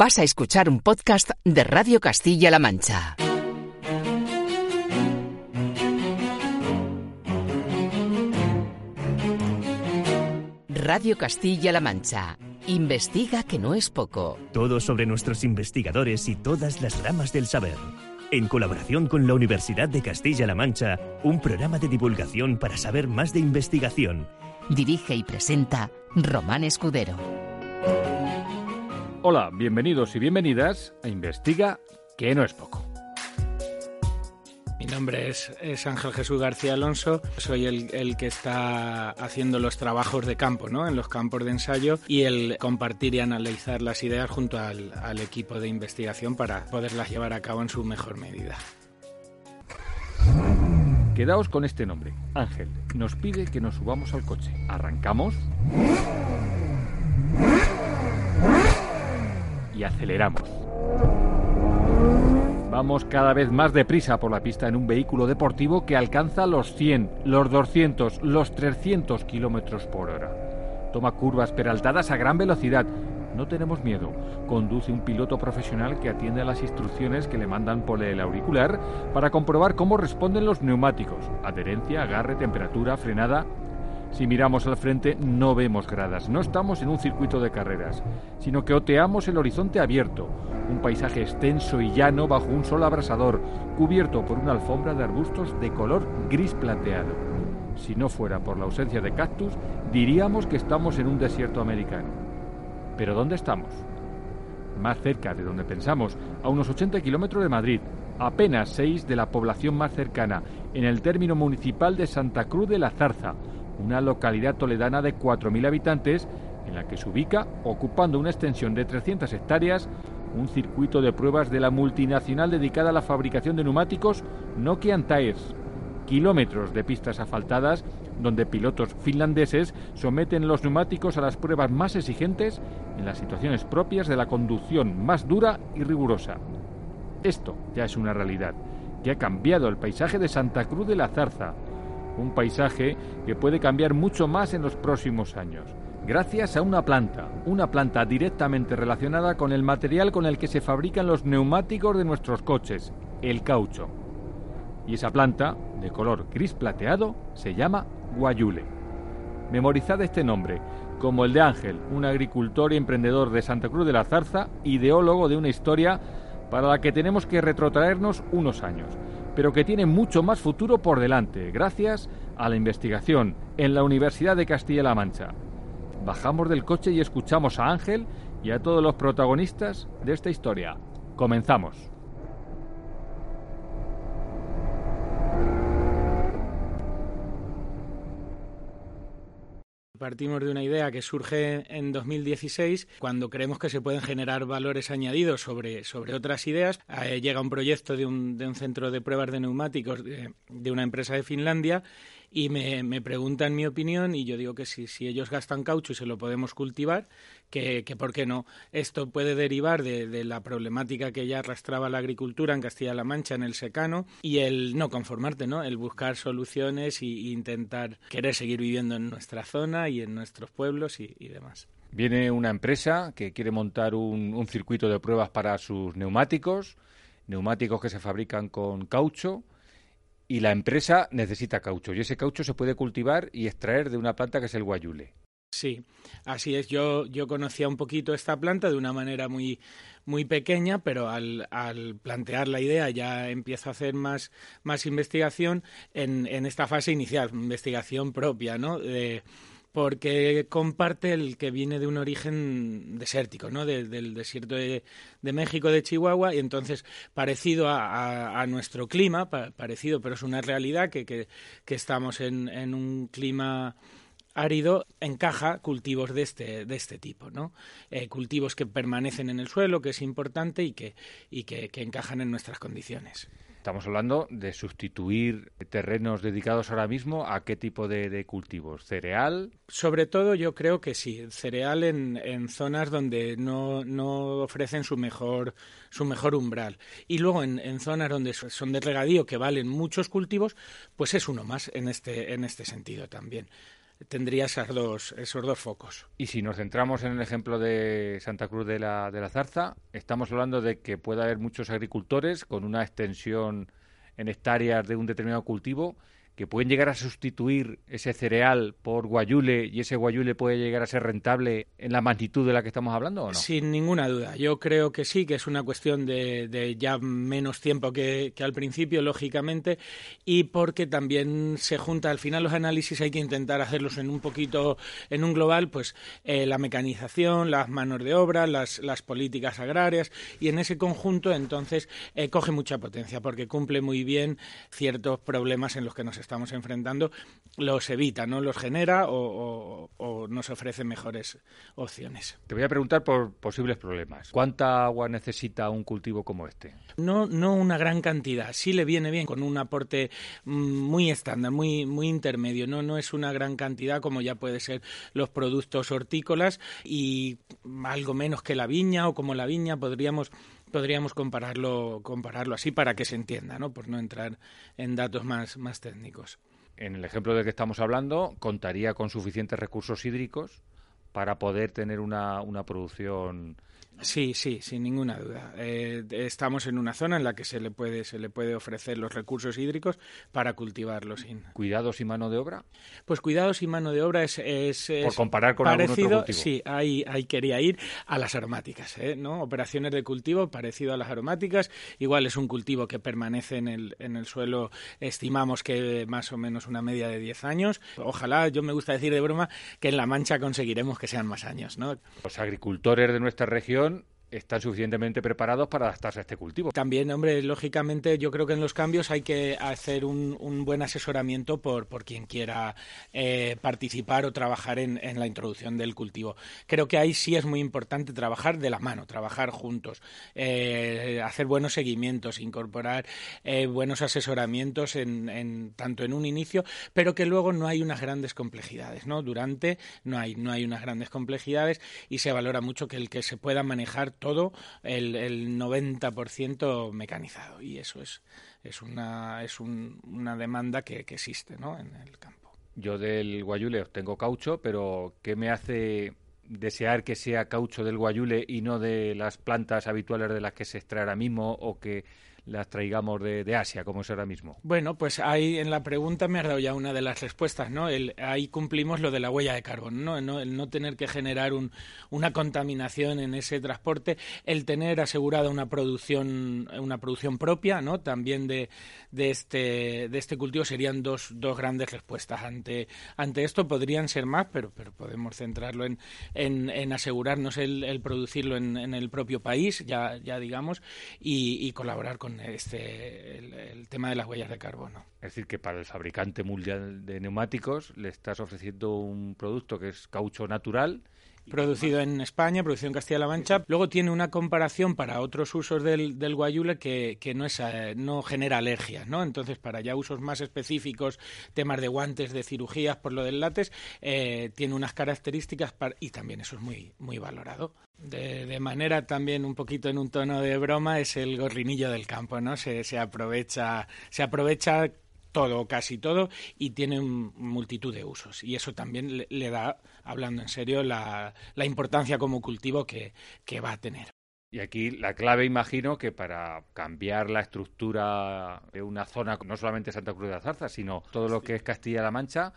Vas a escuchar un podcast de Radio Castilla-La Mancha. Radio Castilla-La Mancha. Investiga que no es poco. Todo sobre nuestros investigadores y todas las ramas del saber. En colaboración con la Universidad de Castilla-La Mancha, un programa de divulgación para saber más de investigación. Dirige y presenta Román Escudero. Hola, bienvenidos y bienvenidas a Investiga que no es poco. Mi nombre es, Ángel Jesús García Alonso, soy el, que está haciendo los trabajos de campo, ¿no? en los campos de ensayo y el compartir y analizar las ideas junto al, al equipo de investigación para poderlas llevar a cabo en su mejor medida. Quedaos con este nombre, Ángel. Nos pide que nos subamos al coche. ¿Arrancamos? Y aceleramos. Vamos cada vez más deprisa por la pista en un vehículo deportivo que alcanza los 100, los 200, los 300 kilómetros por hora. Toma curvas peraltadas a gran velocidad. No tenemos miedo. Conduce un piloto profesional que atiende a las instrucciones que le mandan por el auricular para comprobar cómo responden los neumáticos. Adherencia, agarre, temperatura, frenada. Si miramos al frente no vemos gradas, no estamos en un circuito de carreras, sino que oteamos el horizonte abierto, un paisaje extenso y llano bajo un sol abrasador, cubierto por una alfombra de arbustos de color gris plateado. Si no fuera por la ausencia de cactus, diríamos que estamos en un desierto americano. Pero ¿dónde estamos? Más cerca de donde pensamos, a unos 80 kilómetros de Madrid, apenas 6 de la población más cercana, en el término municipal de Santa Cruz de la Zarza, una localidad toledana de 4.000 habitantes en la que se ubica, ocupando una extensión de 300 hectáreas, un circuito de pruebas de la multinacional dedicada a la fabricación de neumáticos Nokian Tires. Kilómetros de pistas asfaltadas donde pilotos finlandeses someten los neumáticos a las pruebas más exigentes en las situaciones propias de la conducción más dura y rigurosa. Esto ya es una realidad que ha cambiado el paisaje de Santa Cruz de la Zarza, un paisaje que puede cambiar mucho más en los próximos años, gracias a una planta, una planta directamente relacionada con el material con el que se fabrican los neumáticos de nuestros coches, el caucho. Y esa planta, de color gris plateado, se llama guayule. Memorizad este nombre, como el de Ángel, un agricultor y emprendedor de Santa Cruz de la Zarza, ideólogo de una historia para la que tenemos que retrotraernos unos años pero que tiene mucho más futuro por delante, gracias a la investigación en la Universidad de Castilla-La Mancha. Bajamos del coche y escuchamos a Ángel y a todos los protagonistas de esta historia. Comenzamos. Partimos de una idea que surge en 2016 cuando creemos que se pueden generar valores añadidos sobre, sobre otras ideas. Eh, llega un proyecto de un, de un, centro de pruebas de neumáticos de, de una empresa de Finlandia y me, me, preguntan mi opinión y yo digo que si, si ellos gastan caucho y se lo podemos cultivar, que, que por qué no. Esto puede derivar de, de, la problemática que ya arrastraba la agricultura en Castilla-La Mancha, en el secano, y el no conformarte, ¿no? El buscar soluciones e intentar querer seguir viviendo en nuestra zona y en nuestros pueblos y, y demás. Viene una empresa que quiere montar un, un circuito de pruebas para sus neumáticos, neumáticos que se fabrican con caucho, y la empresa necesita caucho y ese caucho se puede cultivar y extraer de una planta que es el guayule. Sí, así es. Yo, yo conocía un poquito esta planta de una manera muy, muy pequeña, pero al, al plantear la idea ya empiezo a hacer más, más investigación en, en esta fase inicial, investigación propia, ¿no? De, porque comparte el que viene de un origen desértico, ¿no? De, del desierto de, México, de Chihuahua, y entonces parecido a, nuestro clima, pa, parecido, pero es una realidad que, que, que estamos en, en, un clima árido encaja cultivos de este, de este tipo, ¿no? Eh, cultivos que permanecen en el suelo, que es importante y que, y que, que encajan en nuestras condiciones. Estamos hablando de sustituir terrenos dedicados ahora mismo a qué tipo de, cultivos, cereal. Sobre todo yo creo que sí, cereal en, en zonas donde no, no, ofrecen su mejor, su mejor umbral. Y luego en, en, zonas donde son de regadío que valen muchos cultivos, pues es uno más en este, en este sentido también. Tendría esos dos, esos dos focos. Y si nos centramos en el ejemplo de Santa Cruz de la, de la Zarza, estamos hablando de que puede haber muchos agricultores con una extensión en hectáreas de un determinado cultivo que pueden llegar a sustituir ese cereal por guayule y ese guayule puede llegar a ser rentable en la magnitud de la que estamos hablando o no? Sin ninguna duda. Yo creo que sí, que es una cuestión de, ya menos tiempo que, al principio, lógicamente, y porque también se junta al final los análisis, hay que intentar hacerlos en un poquito, en un global, pues eh, la mecanización, las manos de obra, las, las políticas agrarias, y en ese conjunto entonces eh, coge mucha potencia porque cumple muy bien ciertos problemas en los que nos estamos enfrentando los evita, no los genera o, nos ofrece mejores opciones. Te voy a preguntar por posibles problemas. ¿Cuánta agua necesita un cultivo como este? No, no una gran cantidad. Sí le viene bien con un aporte mm, muy estándar, muy, muy intermedio. No, no es una gran cantidad como ya puede ser los productos hortícolas y algo menos que la viña o como la viña podríamos podríamos compararlo, compararlo así para que se entienda, ¿no? por no entrar en datos más, más técnicos. En el ejemplo del que estamos hablando, contaría con suficientes recursos hídricos para poder tener una, una producción Sí, sí, sin ninguna duda. Eh, estamos en una zona en la que se le puede se le puede ofrecer los recursos hídricos para cultivarlos. ¿Cuidados y mano de obra? Pues cuidados y mano de obra es, es, por comparar con parecido. Algún Sí, ahí, ahí quería ir a las aromáticas, ¿eh? ¿no? Operaciones de cultivo parecido a las aromáticas. Igual es un cultivo que permanece en el en el suelo. Estimamos que más o menos una media de 10 años. Ojalá, yo me gusta decir de broma que en la Mancha conseguiremos que sean más años, ¿no? Los agricultores de nuestra región don't. Están suficientemente preparados para adaptarse a este cultivo. También, hombre, lógicamente yo creo que en los cambios hay que hacer un, buen asesoramiento por, por quien quiera eh, participar o trabajar en, la introducción del cultivo. Creo que ahí sí es muy importante trabajar de la mano, trabajar juntos, eh, hacer buenos seguimientos, incorporar eh, buenos asesoramientos en, tanto en un inicio, pero que luego no hay unas grandes complejidades, ¿no? Durante no hay, no hay unas grandes complejidades y se valora mucho que el que se pueda manejar todo el, el 90% mecanizado y eso es, es, una, es una demanda que, existe ¿no? en el campo. Yo del guayule tengo caucho, pero ¿qué me hace desear que sea caucho del guayule y no de las plantas habituales de las que se extrae ahora mismo o que las traigamos de, Asia, como es ahora mismo? Bueno, pues ahí en la pregunta me has dado ya una de las respuestas, ¿no? El, ahí cumplimos lo de la huella de carbono, ¿no? El no tener que generar un, una contaminación en ese transporte, el tener asegurada una producción, una producción propia, ¿no? También de, de, este, de este cultivo serían dos, dos grandes respuestas. Ante, ante esto podrían ser más, pero, pero podemos centrarlo en, en, asegurarnos el, producirlo en, en, el propio país, ya, ya digamos, y colaborar con este, el, tema de las huellas de carbono. Es decir, que para el fabricante mundial de neumáticos le estás ofreciendo un producto que es caucho natural producido en España, producido en Castilla-La Mancha. Luego tiene una comparación para otros usos del, del guayule que, que no, es, eh, no genera alergias, ¿no? Entonces, para ya usos más específicos, temas de guantes, de cirugías por lo del látex, eh, tiene unas características y también eso es muy, muy valorado. De, de, manera también un poquito en un tono de broma es el gorrinillo del campo, ¿no? Se, se aprovecha, se aprovecha todo, casi todo, y tiene multitud de usos. Y eso también le, da, hablando en serio, la, la importancia como cultivo que, que va a tener. Y aquí la clave, imagino, que para cambiar la estructura de una zona, no solamente Santa Cruz de la Zarza, sino todo lo que es Castilla-La Mancha,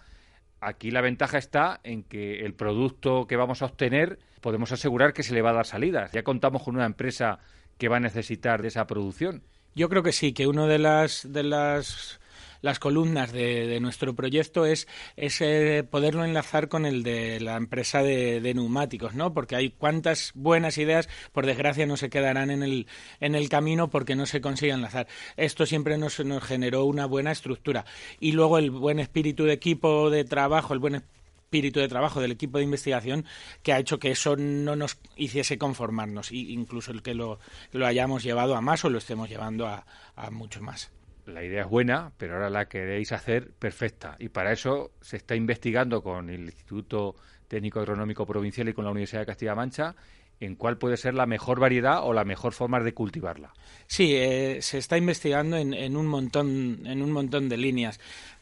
aquí la ventaja está en que el producto que vamos a obtener podemos asegurar que se le va a dar salidas. Ya contamos con una empresa que va a necesitar de esa producción. Yo creo que sí, que uno de las de las las columnas de, nuestro proyecto es, eh, poderlo enlazar con el de la empresa de, neumáticos, ¿no? Porque hay cuantas buenas ideas, por desgracia, no se quedarán en el, en el camino porque no se consigue enlazar. Esto siempre nos, nos generó una buena estructura. Y luego el buen espíritu de equipo de trabajo, el buen espíritu de trabajo del equipo de investigación que ha hecho que eso no nos hiciese conformarnos, incluso el que lo, lo hayamos llevado a más o lo estemos llevando a mucho más la idea es buena, pero ahora la queréis hacer perfecta. Y para eso se está investigando con el Instituto Técnico Agronómico Provincial y con la Universidad de Castilla-La Mancha en cuál puede ser la mejor variedad o la mejor forma de cultivarla. Sí, eh, se está investigando en, en, un montón, en un montón de líneas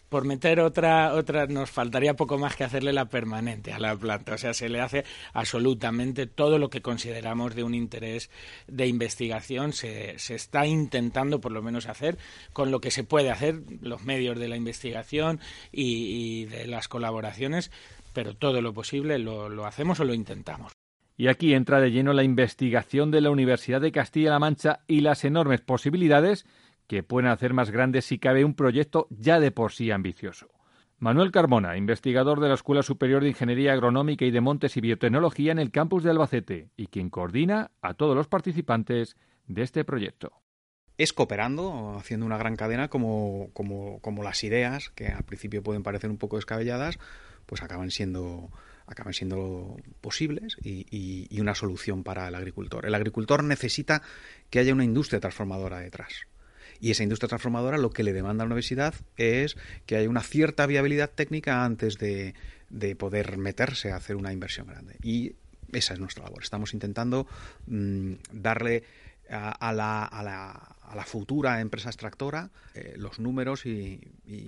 por meter otra, otra, nos faltaría poco más que hacerle la permanente a la planta. O sea, se le hace absolutamente todo lo que consideramos de un interés de investigación. Se, se está intentando, por lo menos, hacer con lo que se puede hacer, los medios de la investigación y, de las colaboraciones, pero todo lo posible lo, lo hacemos o lo intentamos. Y aquí entra de lleno la investigación de la Universidad de Castilla-La Mancha y las enormes posibilidades que pueden hacer más grande si cabe un proyecto ya de por sí ambicioso. Manuel Carmona, investigador de la Escuela Superior de Ingeniería Agronómica y de Montes y Biotecnología en el campus de Albacete y quien coordina a todos los participantes de este proyecto. Es cooperando, haciendo una gran cadena como, como, las ideas, que al principio pueden parecer un poco descabelladas, pues acaban siendo, acaban siendo posibles y, y una solución para el agricultor. El agricultor necesita que haya una industria transformadora detrás. Y esa industria transformadora lo que le demanda a la universidad es que haya una cierta viabilidad técnica antes de, poder meterse a hacer una inversión grande. Y esa es nuestra labor. Estamos intentando mm, darle a, la, a, la, a, la, futura empresa extractora eh, los números y,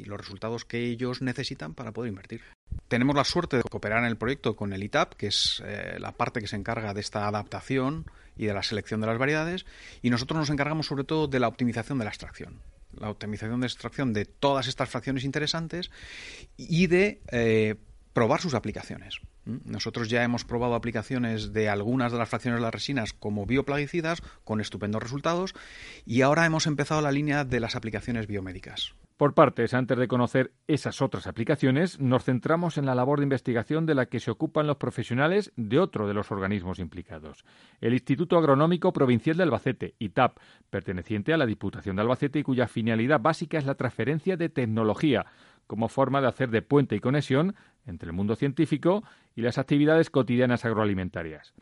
los resultados que ellos necesitan para poder invertir. Tenemos la suerte de cooperar en el proyecto con el ITAP, que es eh, la parte que se encarga de esta adaptación y de la selección de las variedades, y nosotros nos encargamos sobre todo de la optimización de la extracción la optimización de extracción de todas estas fracciones interesantes y de eh, probar sus aplicaciones. Nosotros ya hemos probado aplicaciones de algunas de las fracciones de las resinas como bioplaguicidas con estupendos resultados y ahora hemos empezado la línea de las aplicaciones biomédicas. Por partes, antes de conocer esas otras aplicaciones, nos centramos en la labor de investigación de la que se ocupan los profesionales de otro de los organismos implicados, el Instituto Agronómico Provincial de Albacete, ITAP, perteneciente a la Diputación de Albacete y cuya finalidad básica es la transferencia de tecnología como forma de hacer de puente y conexión entre el mundo científico y las actividades cotidianas agroalimentarias.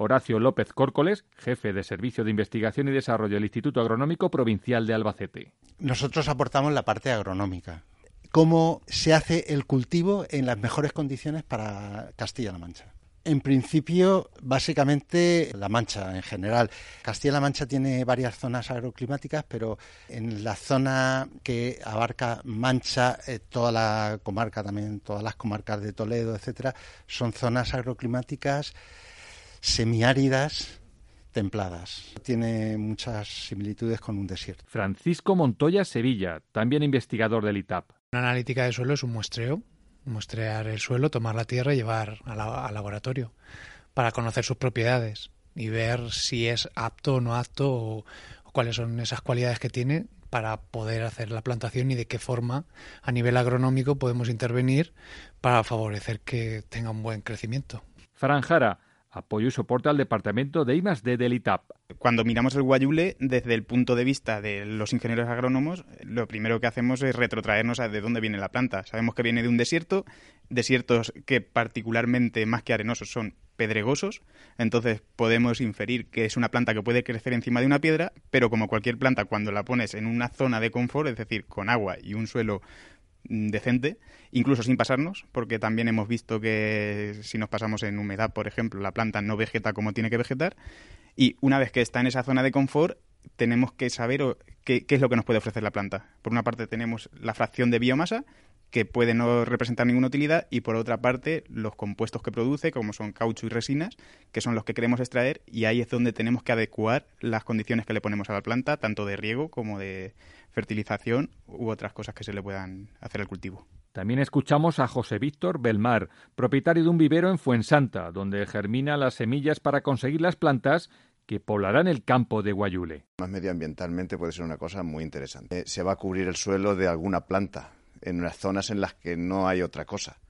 Horacio López Córcoles, jefe de Servicio de Investigación y Desarrollo del Instituto Agronómico Provincial de Albacete. Nosotros aportamos la parte agronómica. ¿Cómo se hace el cultivo en las mejores condiciones para Castilla-La Mancha? En principio, básicamente La Mancha en general. Castilla-La Mancha tiene varias zonas agroclimáticas, pero en la zona que abarca Mancha, eh, toda la comarca también, todas las comarcas de Toledo, etcétera, son zonas agroclimáticas semiáridas templadas. Tiene muchas similitudes con un desierto. Francisco Montoya Sevilla, también investigador del ITAP. Una analítica de suelo es un muestreo, muestrear el suelo, tomar la tierra y llevar al laboratorio para conocer sus propiedades y ver si es apto o no apto o, o cuáles son esas cualidades que tiene para poder hacer la plantación y de qué forma a nivel agronómico podemos intervenir para favorecer que tenga un buen crecimiento. Franjara, apoyo y soporte al departamento de I+D del ITAP. Cuando miramos el guayule desde el punto de vista de los ingenieros agrónomos, lo primero que hacemos es retrotraernos a de dónde viene la planta. Sabemos que viene de un desierto, desiertos que particularmente más que arenosos son pedregosos, entonces podemos inferir que es una planta que puede crecer encima de una piedra, pero como cualquier planta cuando la pones en una zona de confort, es decir, con agua y un suelo Mm, decente, incluso sin pasarnos, porque también hemos visto que si nos pasamos en humedad, por ejemplo, la planta no vegeta como tiene que vegetar, y una vez que está en esa zona de confort, tenemos que saber qué, es lo que nos puede ofrecer la planta. Por una parte tenemos la fracción de biomasa, que puede no representar ninguna utilidad, y por otra parte los compuestos que produce, como son caucho y resinas, que son los que queremos extraer, y ahí es donde tenemos que adecuar las condiciones que le ponemos a la planta, tanto de riego como de fertilización u otras cosas que se le puedan hacer al cultivo. También escuchamos a José Víctor Belmar, propietario de un vivero en Fuensanta, donde germina las semillas para conseguir las plantas que poblarán el campo de Guayule. Más medioambientalmente puede ser una cosa muy interesante. Eh, se va a cubrir el suelo de alguna planta en unas zonas en las que no hay otra cosa.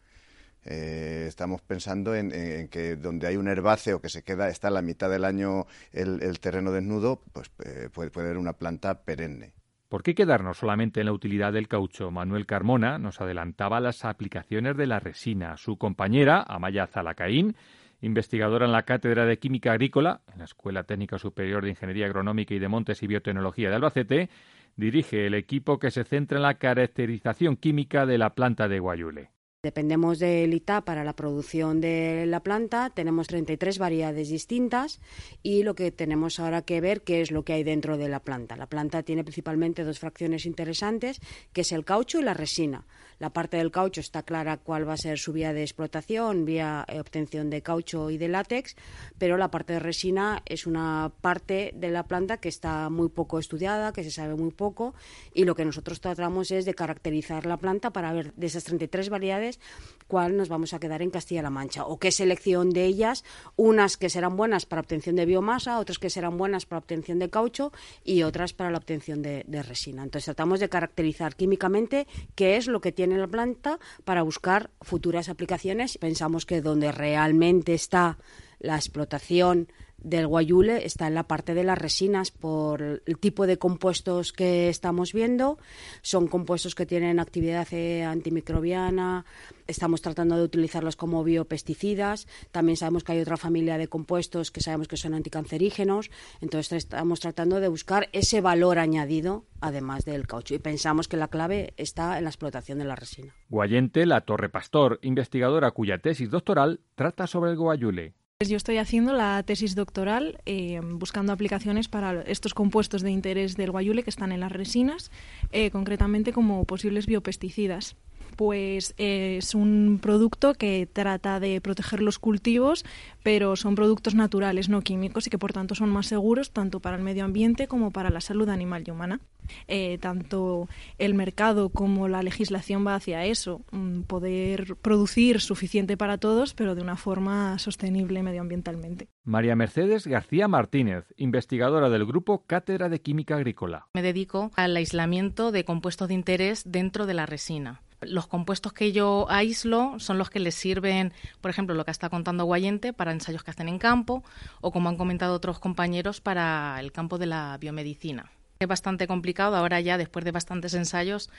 Eh, estamos pensando en, que donde hay un herbáceo que se queda, está a la mitad del año el, terreno desnudo, pues eh, puede, puede haber una planta perenne. ¿Por qué quedarnos solamente en la utilidad del caucho? Manuel Carmona nos adelantaba las aplicaciones de la resina. Su compañera, Amaya Zalacaín, investigadora en la Cátedra de Química Agrícola, en la Escuela Técnica Superior de Ingeniería Agronómica y de Montes y Biotecnología de Albacete, dirige el equipo que se centra en la caracterización química de la planta de guayule. Dependemos del ITA para la producción de la planta, tenemos 33 variedades distintas y lo que tenemos ahora que ver qué es lo que hay dentro de la planta. La planta tiene principalmente dos fracciones interesantes, que es el caucho y la resina. La parte del caucho está clara cuál va a ser su vía de explotación, vía eh, obtención de caucho y de látex, pero la parte de resina es una parte de la planta que está muy poco estudiada, que se sabe muy poco, y lo que nosotros tratamos es de caracterizar la planta para ver de esas 33 variedades cuál nos vamos a quedar en Castilla-La Mancha o qué selección de ellas, unas que serán buenas para obtención de biomasa, otras que serán buenas para obtención de caucho y otras para la obtención de, de resina. Entonces tratamos de caracterizar químicamente qué es lo que tiene la planta para buscar futuras aplicaciones. Pensamos que donde realmente está la explotación del guayule está en la parte de las resinas por el tipo de compuestos que estamos viendo. Son compuestos que tienen actividad eh, antimicrobiana. Estamos tratando de utilizarlos como biopesticidas. También sabemos que hay otra familia de compuestos que sabemos que son anticancerígenos. Entonces estamos tratando de buscar ese valor añadido además del caucho. Y pensamos que la clave está en la explotación de la resina. Guayente, la Torre Pastor, investigadora cuya tesis doctoral trata sobre el guayule. Yo estoy haciendo la tesis doctoral eh, buscando aplicaciones para estos compuestos de interés del guayule que están en las resinas, eh, concretamente como posibles biopesticidas pues es un producto que trata de proteger los cultivos, pero son productos naturales, no químicos, y que por tanto son más seguros tanto para el medio ambiente como para la salud animal y humana. Eh, tanto el mercado como la legislación va hacia eso, mm, poder producir suficiente para todos, pero de una forma sostenible medioambientalmente. María Mercedes García Martínez, investigadora del grupo Cátedra de Química Agrícola. Me dedico al aislamiento de compuestos de interés dentro de la resina. Los compuestos que yo aíslo son los que les sirven, por ejemplo, lo que está contando Guayente para ensayos que hacen en campo o, como han comentado otros compañeros, para el campo de la biomedicina. Es bastante complicado. Ahora ya, después de bastantes ensayos,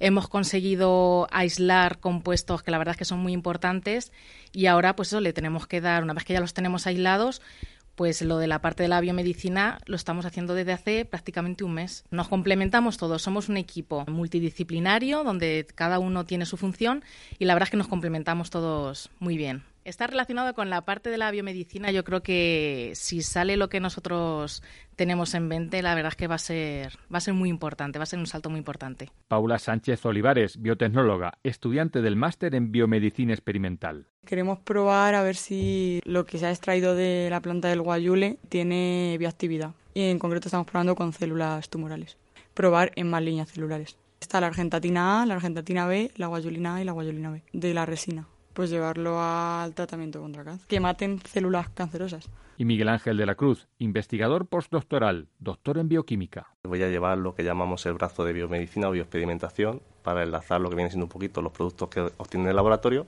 hemos conseguido aislar compuestos que la verdad es que son muy importantes y ahora pues eso le tenemos que dar, una vez que ya los tenemos aislados, pues lo de la parte de la biomedicina lo estamos haciendo desde hace prácticamente un mes. Nos complementamos todos, somos un equipo multidisciplinario donde cada uno tiene su función y la verdad es que nos complementamos todos muy bien. Está relacionado con la parte de la biomedicina. Yo creo que si sale lo que nosotros tenemos en mente, la verdad es que va a ser, va a ser muy importante, va a ser un salto muy importante. Paula Sánchez Olivares, biotecnóloga, estudiante del máster en biomedicina experimental. Queremos probar a ver si lo que se ha extraído de la planta del guayule tiene bioactividad. Y en concreto estamos probando con células tumorales. Probar en más líneas celulares. Está la argentatina A, la argentatina B, la guayulina A y la guayulina B de la resina pues llevarlo al tratamiento contra cáncer, que maten células cancerosas. Y Miguel Ángel de la Cruz, investigador postdoctoral, doctor en bioquímica. Voy a llevar lo que llamamos el brazo de biomedicina o bioexperimentación para enlazar lo que viene siendo un poquito los productos que obtienen el laboratorio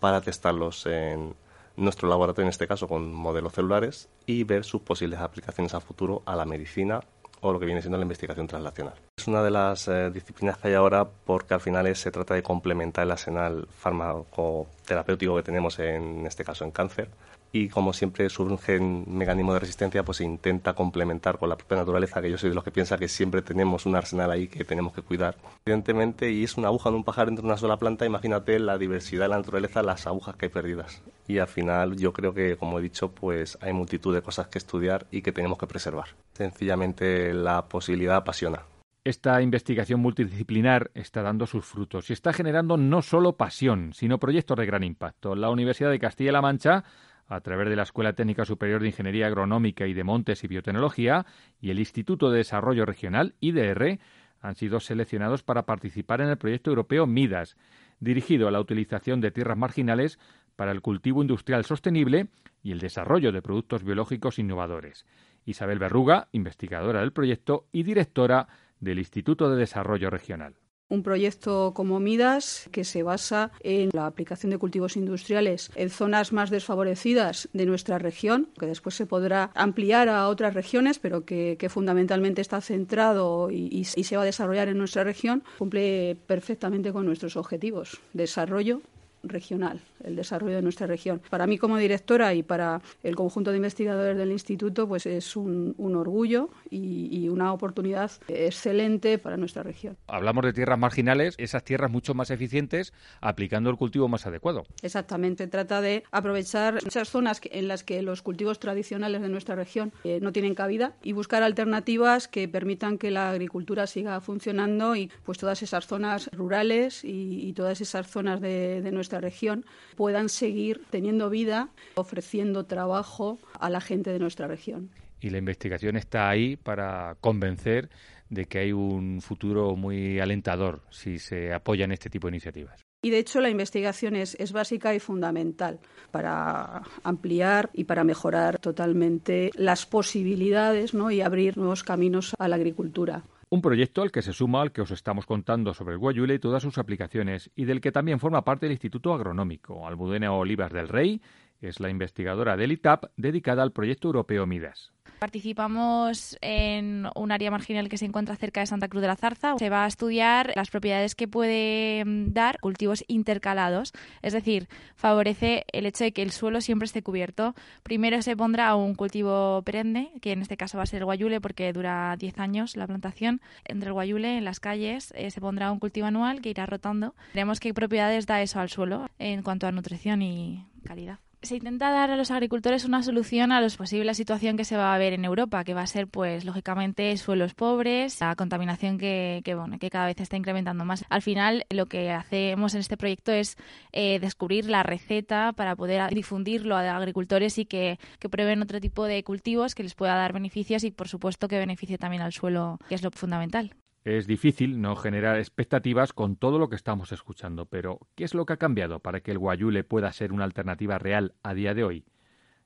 para testarlos en nuestro laboratorio, en este caso con modelos celulares, y ver sus posibles aplicaciones a futuro a la medicina o lo que viene siendo la investigación translacional. Es una de las eh, disciplinas que hay ahora porque al final se trata de complementar el arsenal farmacoterapéutico que tenemos en este caso en cáncer y como siempre surge un mecanismo de resistencia, pues se intenta complementar con la propia naturaleza, que yo soy de los que piensa que siempre tenemos un arsenal ahí que tenemos que cuidar. Evidentemente, y es una aguja de un pájaro entre una sola planta, imagínate la diversidad de la naturaleza, las agujas que hay perdidas. Y al final yo creo que, como he dicho, pues hay multitud de cosas que estudiar y que tenemos que preservar. Sencillamente la posibilidad apasiona. Esta investigación multidisciplinar está dando sus frutos y está generando no solo pasión, sino proyectos de gran impacto. La Universidad de Castilla-La Mancha a través de la Escuela Técnica Superior de Ingeniería Agronómica y de Montes y Biotecnología y el Instituto de Desarrollo Regional, IDR, han sido seleccionados para participar en el proyecto europeo MIDAS, dirigido a la utilización de tierras marginales para el cultivo industrial sostenible y el desarrollo de productos biológicos innovadores. Isabel Berruga, investigadora del proyecto y directora del Instituto de Desarrollo Regional un proyecto como Midas que se basa en la aplicación de cultivos industriales en zonas más desfavorecidas de nuestra región, que después se podrá ampliar a otras regiones, pero que, fundamentalmente está centrado y, y, se va a desarrollar en nuestra región, cumple perfectamente con nuestros objetivos. Desarrollo regional, el desarrollo de nuestra región. Para mí como directora y para el conjunto de investigadores del instituto, pues es un, orgullo y, una oportunidad excelente para nuestra región. Hablamos de tierras marginales, esas tierras mucho más eficientes aplicando el cultivo más adecuado. Exactamente, trata de aprovechar esas zonas en las que los cultivos tradicionales de nuestra región eh, no tienen cabida y buscar alternativas que permitan que la agricultura siga funcionando y pues todas esas zonas rurales y, todas esas zonas de, de nuestra región puedan seguir teniendo vida, ofreciendo trabajo a la gente de nuestra región. Y la investigación está ahí para convencer de que hay un futuro muy alentador si se apoyan este tipo de iniciativas. Y de hecho la investigación es, es, básica y fundamental para ampliar y para mejorar totalmente las posibilidades ¿no? y abrir nuevos caminos a la agricultura. Un proyecto al que se suma al que os estamos contando sobre el guayule y todas sus aplicaciones y del que también forma parte el Instituto Agronómico. Almudena Olivas del Rey es la investigadora del ITAP dedicada al proyecto europeo MIDAS. Participamos en un área marginal que se encuentra cerca de Santa Cruz de la Zarza. Se va a estudiar las propiedades que puede mm, dar cultivos intercalados, es decir, favorece el hecho de que el suelo siempre esté cubierto. Primero se pondrá un cultivo perenne, que en este caso va a ser el guayule porque dura 10 años la plantación. Entre el guayule, en las calles, eh, se pondrá un cultivo anual que irá rotando. Veremos qué propiedades da eso al suelo en cuanto a nutrición y calidad se intenta dar a los agricultores una solución a la posible situación que se va a ver en Europa, que va a ser, pues, lógicamente, suelos pobres, la contaminación que, que, bueno, que cada vez está incrementando más. Al final, lo que hacemos en este proyecto es eh, descubrir la receta para poder difundirlo a agricultores y que, que prueben otro tipo de cultivos que les pueda dar beneficios y, por supuesto, que beneficie también al suelo, que es lo fundamental. Es difícil no generar expectativas con todo lo que estamos escuchando, pero ¿qué es lo que ha cambiado para que el guayule pueda ser una alternativa real a día de hoy?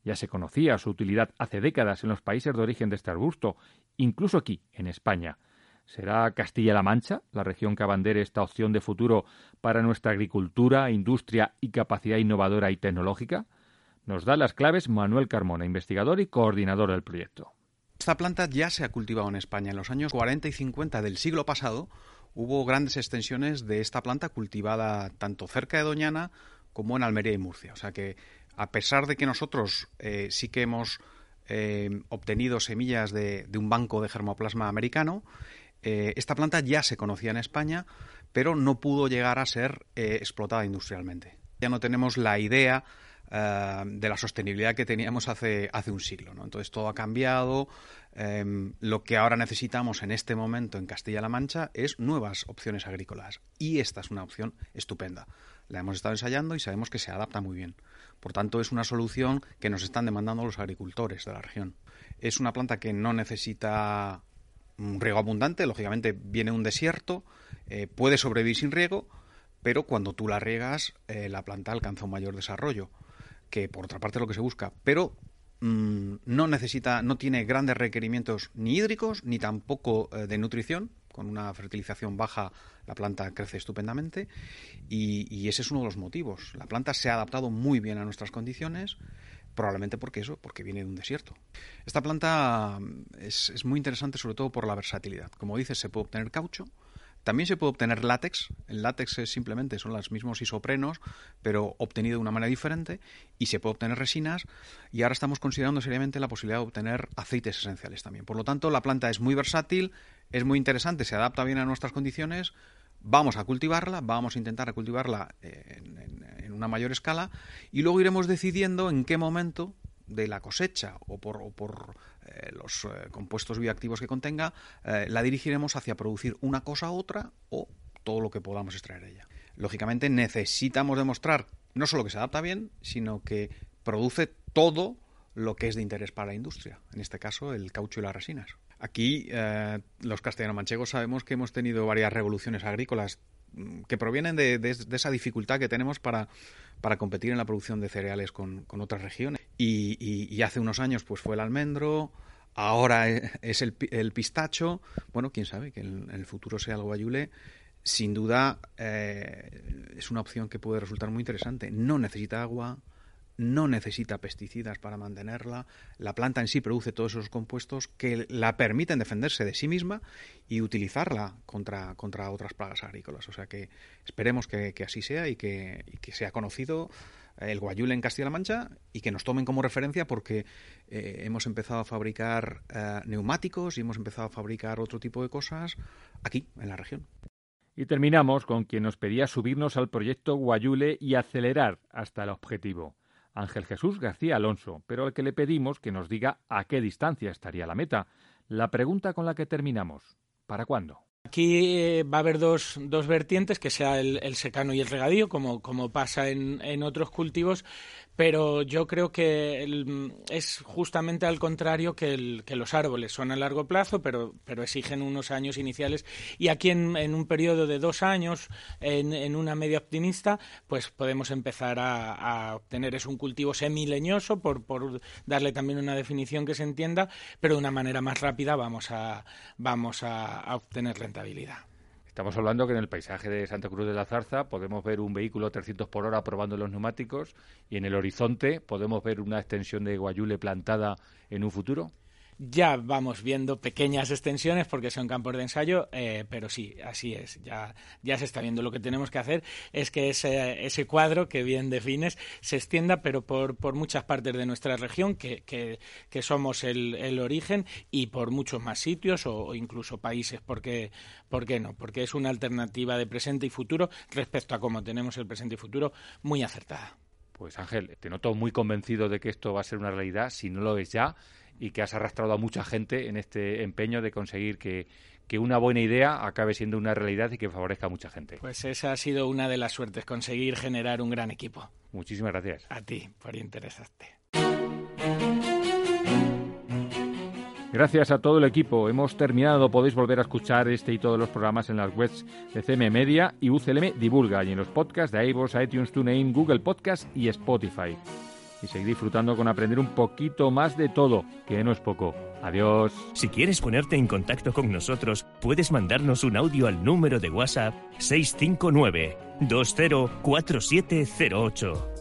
Ya se conocía su utilidad hace décadas en los países de origen de este arbusto, incluso aquí, en España. ¿Será Castilla-La Mancha la región que abandere esta opción de futuro para nuestra agricultura, industria y capacidad innovadora y tecnológica? Nos da las claves Manuel Carmona, investigador y coordinador del proyecto. Esta planta ya se ha cultivado en España. En los años 40 y 50 del siglo pasado hubo grandes extensiones de esta planta cultivada tanto cerca de Doñana como en Almería y Murcia. O sea que a pesar de que nosotros eh, sí que hemos eh, obtenido semillas de, un banco de germoplasma americano, eh, esta planta ya se conocía en España, pero no pudo llegar a ser explotada industrialmente. Ya no tenemos la idea eh, de la sostenibilidad que teníamos hace, hace un siglo. ¿no? Entonces todo ha cambiado. Em, lo que ahora necesitamos en este momento en Castilla-La Mancha es nuevas opciones agrícolas. Y esta es una opción estupenda. La hemos estado ensayando y sabemos que se adapta muy bien. Por tanto, es una solución que nos están demandando los agricultores de la región. Es una planta que no necesita un riego abundante, lógicamente viene un desierto, eh, puede sobrevivir sin riego, pero cuando tú la riegas, eh, la planta alcanza un mayor desarrollo que por otra parte lo que se busca, pero mm, no necesita, no tiene grandes requerimientos ni hídricos ni tampoco eh, de nutrición. Con una fertilización baja la planta crece estupendamente y, ese es uno de los motivos. La planta se ha adaptado muy bien a nuestras condiciones, probablemente porque eso, porque viene de un desierto. Esta planta mm, es, es, muy interesante sobre todo por la versatilidad. Como dices, se puede obtener caucho, también se puede obtener látex. El látex es simplemente son los mismos isoprenos, pero obtenido de una manera diferente. Y se puede obtener resinas. Y ahora estamos considerando seriamente la posibilidad de obtener aceites esenciales también. Por lo tanto, la planta es muy versátil, es muy interesante, se adapta bien a nuestras condiciones. Vamos a cultivarla, vamos a intentar cultivarla en, en una mayor escala y luego iremos decidiendo en qué momento de la cosecha o por, por eh, los eh, compuestos bioactivos que contenga, eh, la dirigiremos hacia producir una cosa u otra o todo lo que podamos extraer de ella. Lógicamente necesitamos demostrar no solo que se adapta bien, sino que produce todo lo que es de interés para la industria, en este caso el caucho y las resinas. Aquí los castellano-manchegos sabemos que hemos tenido varias revoluciones agrícolas que provienen de, esa dificultad que tenemos para, para, competir en la producción de cereales con, con otras regiones. Y, hace unos años pues fue el almendro, ahora e, es el, el pistacho. Bueno, quién sabe que en, el futuro sea el guayule. Sin duda eh, es una opción que puede resultar muy interesante. No necesita agua, no necesita pesticidas para mantenerla, la planta en sí produce todos esos compuestos que la permiten defenderse de sí misma y utilizarla contra, contra otras plagas agrícolas. O sea que esperemos que, así sea y que, sea conocido el guayule en Castilla-La Mancha y que nos tomen como referencia porque eh, hemos empezado a fabricar eh, neumáticos y hemos empezado a fabricar otro tipo de cosas aquí, en la región. Y terminamos con quien nos pedía subirnos al proyecto Guayule y acelerar hasta el objetivo. Ángel Jesús García Alonso, pero al que le pedimos que nos diga a qué distancia estaría la meta. La pregunta con la que terminamos, ¿para cuándo? Aquí eh, va a haber dos, dos vertientes, que sea el, secano y el regadío, como, como pasa en, en, otros cultivos, pero yo creo que es justamente al contrario que, el, los árboles son a largo plazo, pero, exigen unos años iniciales. Y aquí en, un periodo de dos años, en, una media optimista, pues podemos empezar a, obtener es un cultivo semileñoso, por, por, darle también una definición que se entienda, pero de una manera más rápida vamos a, vamos a obtener rentabilidad. Estamos hablando que en el paisaje de Santa Cruz de la Zarza podemos ver un vehículo 300 por hora probando los neumáticos y en el horizonte podemos ver una extensión de guayule plantada en un futuro. Ya vamos viendo pequeñas extensiones porque son campos de ensayo, eh, pero sí, así es. Ya, ya se está viendo. Lo que tenemos que hacer es que ese, ese cuadro que bien defines se extienda, pero por, por muchas partes de nuestra región, que, que, que somos el, el, origen, y por muchos más sitios o, incluso países. Porque, ¿Por qué no? Porque es una alternativa de presente y futuro respecto a cómo tenemos el presente y futuro muy acertada. Pues Ángel, te noto muy convencido de que esto va a ser una realidad. Si no lo es ya, y que has arrastrado a mucha gente en este empeño de conseguir que, que una buena idea acabe siendo una realidad y que favorezca a mucha gente. Pues esa ha sido una de las suertes, conseguir generar un gran equipo. Muchísimas gracias. A ti por interesarte. Gracias a todo el equipo. Hemos terminado. Podéis volver a escuchar este y todos los programas en las webs de CM Media y UCLM Divulga y en los podcasts de iVoox, iTunes, TuneIn, Google Podcast y Spotify y seguir disfrutando con aprender un poquito más de todo, que no es poco. Adiós. Si quieres ponerte en contacto con nosotros, puedes mandarnos un audio al número de WhatsApp 659 204708.